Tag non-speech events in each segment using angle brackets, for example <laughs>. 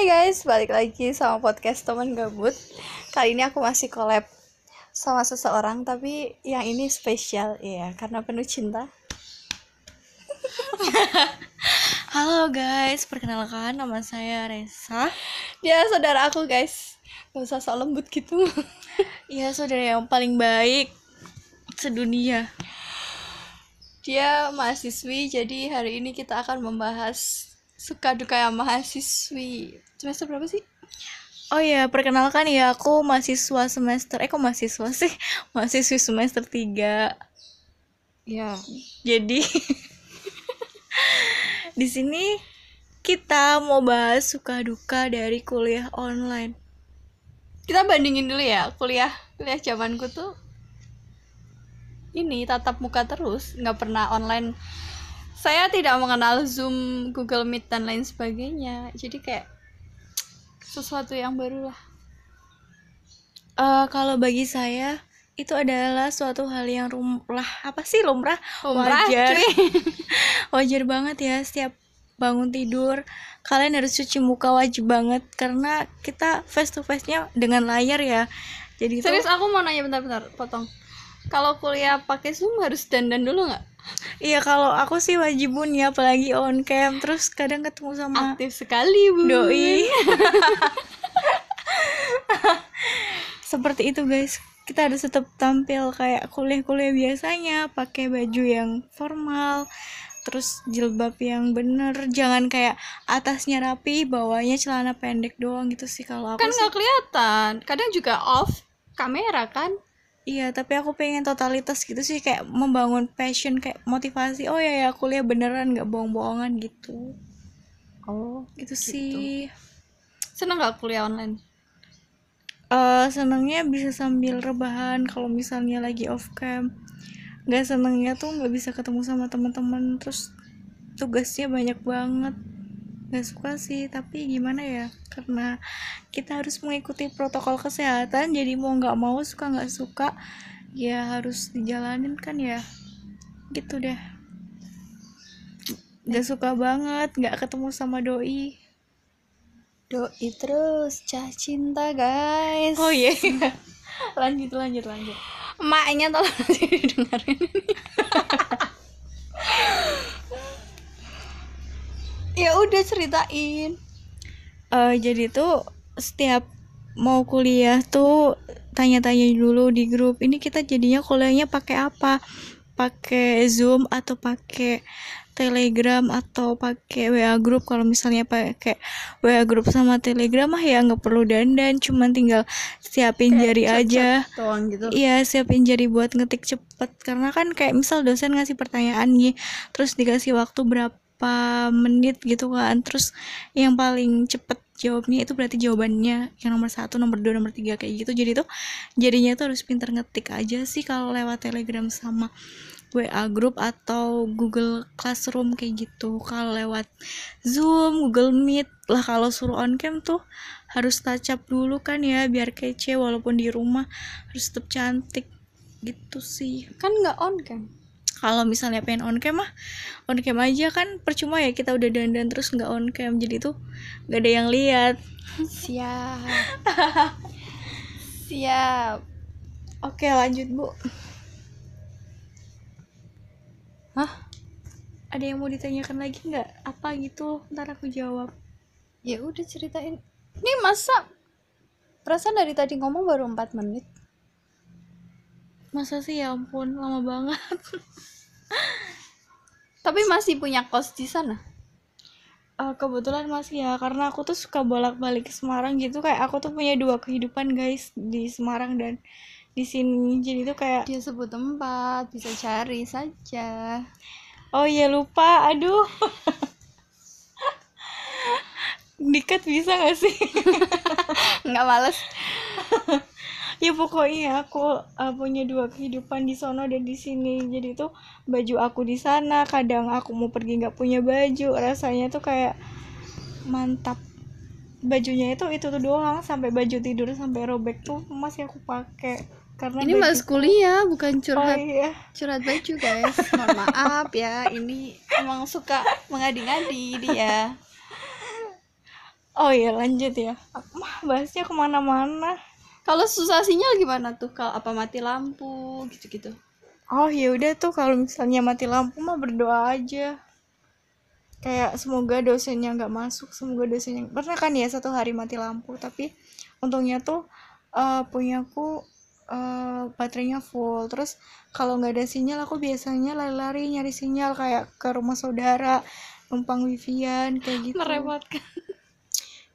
Hai guys, balik lagi sama podcast teman gabut. Kali ini aku masih collab sama seseorang, tapi yang ini spesial ya, karena penuh cinta. <laughs> Halo guys, perkenalkan nama saya Resa. Dia saudara aku guys, gak usah sok lembut gitu. <laughs> Ya saudara yang paling baik sedunia. Dia mahasiswi, jadi hari ini kita akan membahas suka duka yang mahasiswi. Semester berapa sih? Oh ya, perkenalkan ya aku mahasiswa semester eh kok mahasiswa sih? <laughs> Mahasiswi semester 3. Ya. Jadi <laughs> di sini kita mau bahas suka duka dari kuliah online. Kita bandingin dulu ya, kuliah kuliah zamanku tuh ini tatap muka terus, nggak pernah online. Saya tidak mengenal Zoom, Google Meet dan lain sebagainya. Jadi kayak sesuatu yang baru lah. Eh, kalau bagi saya itu adalah suatu hal yang lumrah. Apa sih lumrah? Lumrah, wajar. <laughs> wajar banget ya setiap bangun tidur. Kalian harus cuci muka wajib banget. Karena kita face to face nya dengan layar ya. Jadi itu Serius aku mau nanya bentar-bentar, potong. Kalau kuliah pakai Zoom harus dandan dulu nggak? iya kalau aku sih wajib bun ya apalagi on cam terus kadang ketemu sama Aktif sekali, Bu. doi <laughs> <laughs> seperti itu guys kita harus tetap tampil kayak kuliah-kuliah biasanya pakai baju yang formal terus jilbab yang bener jangan kayak atasnya rapi bawahnya celana pendek doang gitu sih kalau aku Kan nggak kelihatan. Kadang juga off kamera kan. Iya tapi aku pengen totalitas gitu sih kayak membangun passion kayak motivasi. Oh ya ya kuliah beneran nggak bohong-bohongan gitu. Oh, gitu, sih. Seneng nggak kuliah online? eh senangnya bisa sambil rebahan kalau misalnya lagi off cam. Nggak senangnya tuh nggak bisa ketemu sama teman-teman terus tugasnya banyak banget nggak suka sih tapi gimana ya karena kita harus mengikuti protokol kesehatan jadi mau nggak mau suka nggak suka ya harus dijalanin kan ya. Gitu deh. Nggak suka banget nggak ketemu sama doi. Doi terus, cah cinta guys. oh iya. <laughs> Lanjut lanjut lanjut. Emaknya tolong <laughs> didengarin. <laughs> ya udah ceritain. Eh, jadi tuh setiap mau kuliah tuh tanya-tanya dulu di grup ini kita jadinya kuliahnya pakai apa pakai zoom atau pakai telegram atau pakai wa grup kalau misalnya pakai wa grup sama telegram mah ya nggak perlu dandan cuman tinggal siapin jari aja Doang gitu. Iya siapin jari buat ngetik cepet Karena kan kayak misal dosen ngasih pertanyaan nih Terus dikasih waktu berapa menit gitu kan. Terus yang paling cepet jawabnya itu berarti jawabannya Yang nomor satu, nomor dua, nomor tiga kayak gitu. Jadi tuh jadinya tuh harus pinter ngetik aja sih Kalau lewat telegram sama WA group atau Google Classroom kayak gitu. Kalau lewat Zoom, Google Meet Lah kalau suruh on cam tuh harus up dulu kan ya biar kece walaupun di rumah harus tetap cantik gitu sih. Kan nggak on kan? Kalau misalnya pengen on cam mah on cam aja kan percuma ya kita udah dandan terus nggak on cam jadi tuh nggak ada yang lihat Siap. <laughs> Siap. oke lanjut bu Hah? ada yang mau ditanyakan lagi nggak apa gitu ntar aku jawab Ya udah ceritain. Ini masa perasaan dari tadi ngomong baru 4 menit. Masa sih? Ya ampun lama banget. <laughs> Tapi masih punya kos di sana. Eh, kebetulan masih ya karena aku tuh suka bolak-balik ke Semarang gitu. Kayak aku tuh punya dua kehidupan guys di Semarang dan di sini. Jadi tuh kayak Dia sebut tempat, bisa cari saja. oh iya lupa. Aduh. <laughs> Dikat bisa gak sih? Nggak males. <laughs> <laughs> ya pokoknya aku uh, punya dua kehidupan di sono dan di sini. Jadi tuh baju aku di sana kadang aku mau pergi nggak punya baju. Rasanya tuh kayak mantap. Bajunya itu itu tuh doang. Sampai baju tidur sampai robek tuh masih aku pakai. Karena Ini baju- mas kuliah, bukan oh curhat iya. Curhat baju guys. Mohon maaf ya, ini emang suka mengadi-ngadi dia. oh iya lanjut ya. Mah bahasnya ke mana-mana kalau susah sinyal gimana tuh? Kalau apa mati lampu gitu-gitu. Oh ya udah tuh kalau misalnya mati lampu mah berdoa aja. Kayak semoga dosennya nggak masuk semoga dosennya pernah kan ya satu hari mati lampu tapi untungnya tuh uh, punyaku uh, baterainya full. Terus kalau nggak ada sinyal aku biasanya lari-lari nyari sinyal kayak ke rumah saudara numpang wifian kayak gitu. Merepotkan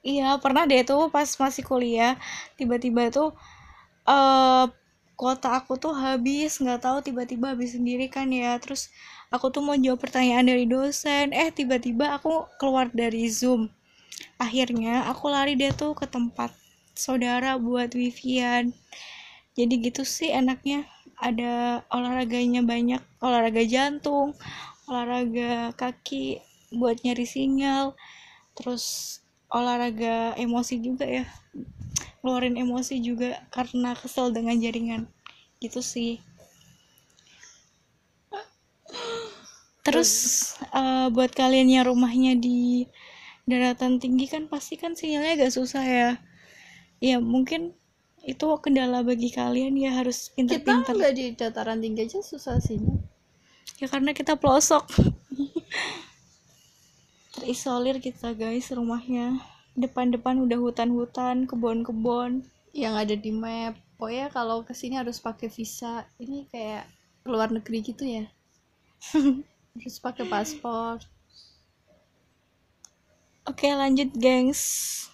iya pernah deh tuh pas masih kuliah tiba-tiba tuh uh, kuota aku tuh habis nggak tahu tiba-tiba habis sendiri kan ya. Terus aku tuh mau jawab pertanyaan dari dosen. Eh tiba-tiba aku keluar dari zoom. Akhirnya aku lari deh tuh ke tempat saudara buat wifian jadi gitu sih enaknya. Ada olahraganya banyak. Olahraga jantung olahraga kaki buat nyari sinyal. Terus olahraga emosi juga ya. Keluarin emosi juga karena kesel dengan jaringan. Gitu sih. Terus uh, buat kalian yang rumahnya di daratan tinggi kan pasti kan sinyalnya agak susah ya. Ya mungkin itu kendala bagi kalian ya harus kita pintar-pintar. nggak di dataran tinggi aja susah sinyal. Ya karena kita pelosok <laughs> terisolir kita guys rumahnya. Depan-depan udah hutan-hutan kebun-kebun. Yang ada di map. Pokoknya kalau ke sini harus pakai visa. Ini kayak luar negeri gitu ya. <laughs> Harus pakai paspor. Oke lanjut gengs.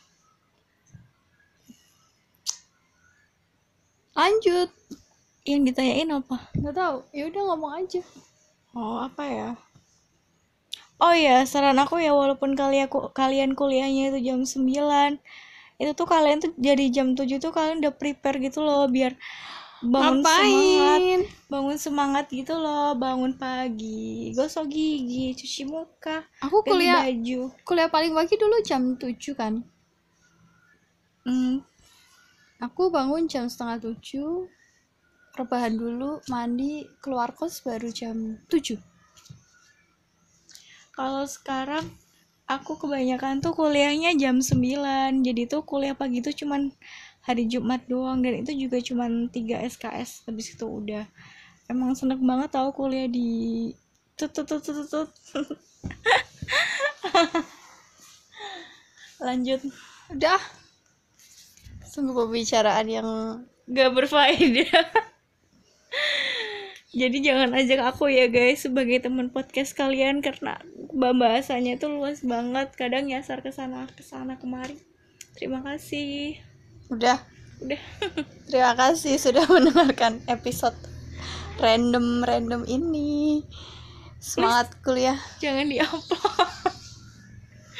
Lanjut. Yang ditanyain apa? Nggak tahu. Ya udah ngomong aja. Oh apa ya oh ya saran aku ya walaupun kalian kalian kuliahnya itu jam 9 itu tuh kalian tuh dari jam 7 tuh kalian udah prepare gitu loh biar bangun semangat Ngapain? bangun semangat gitu loh bangun pagi gosok gigi cuci muka aku kuliah baju. kuliah paling pagi dulu jam 7 kan. Hmm, aku bangun jam setengah tujuh rebahan dulu mandi keluar kos baru jam 7 kalau sekarang aku kebanyakan tuh kuliahnya jam 9 jadi tuh kuliah pagi tuh cuman hari Jumat doang. Dan itu juga cuman 3 SKS habis itu udah. Emang seneng banget tau kuliah di tut tut tut tut tut. <laughs> Lanjut. Udah. Sungguh pembicaraan yang gak berfaedah. <laughs> Jadi jangan ajak aku ya guys sebagai teman podcast kalian. Karena bahasanya itu luas banget. Kadang nyasar ke sana ke sana kemari. Terima kasih. Udah. Udah. <laughs> Terima kasih sudah <laughs> mendengarkan episode random random ini. Semangat kuliah. Jangan diupload <laughs>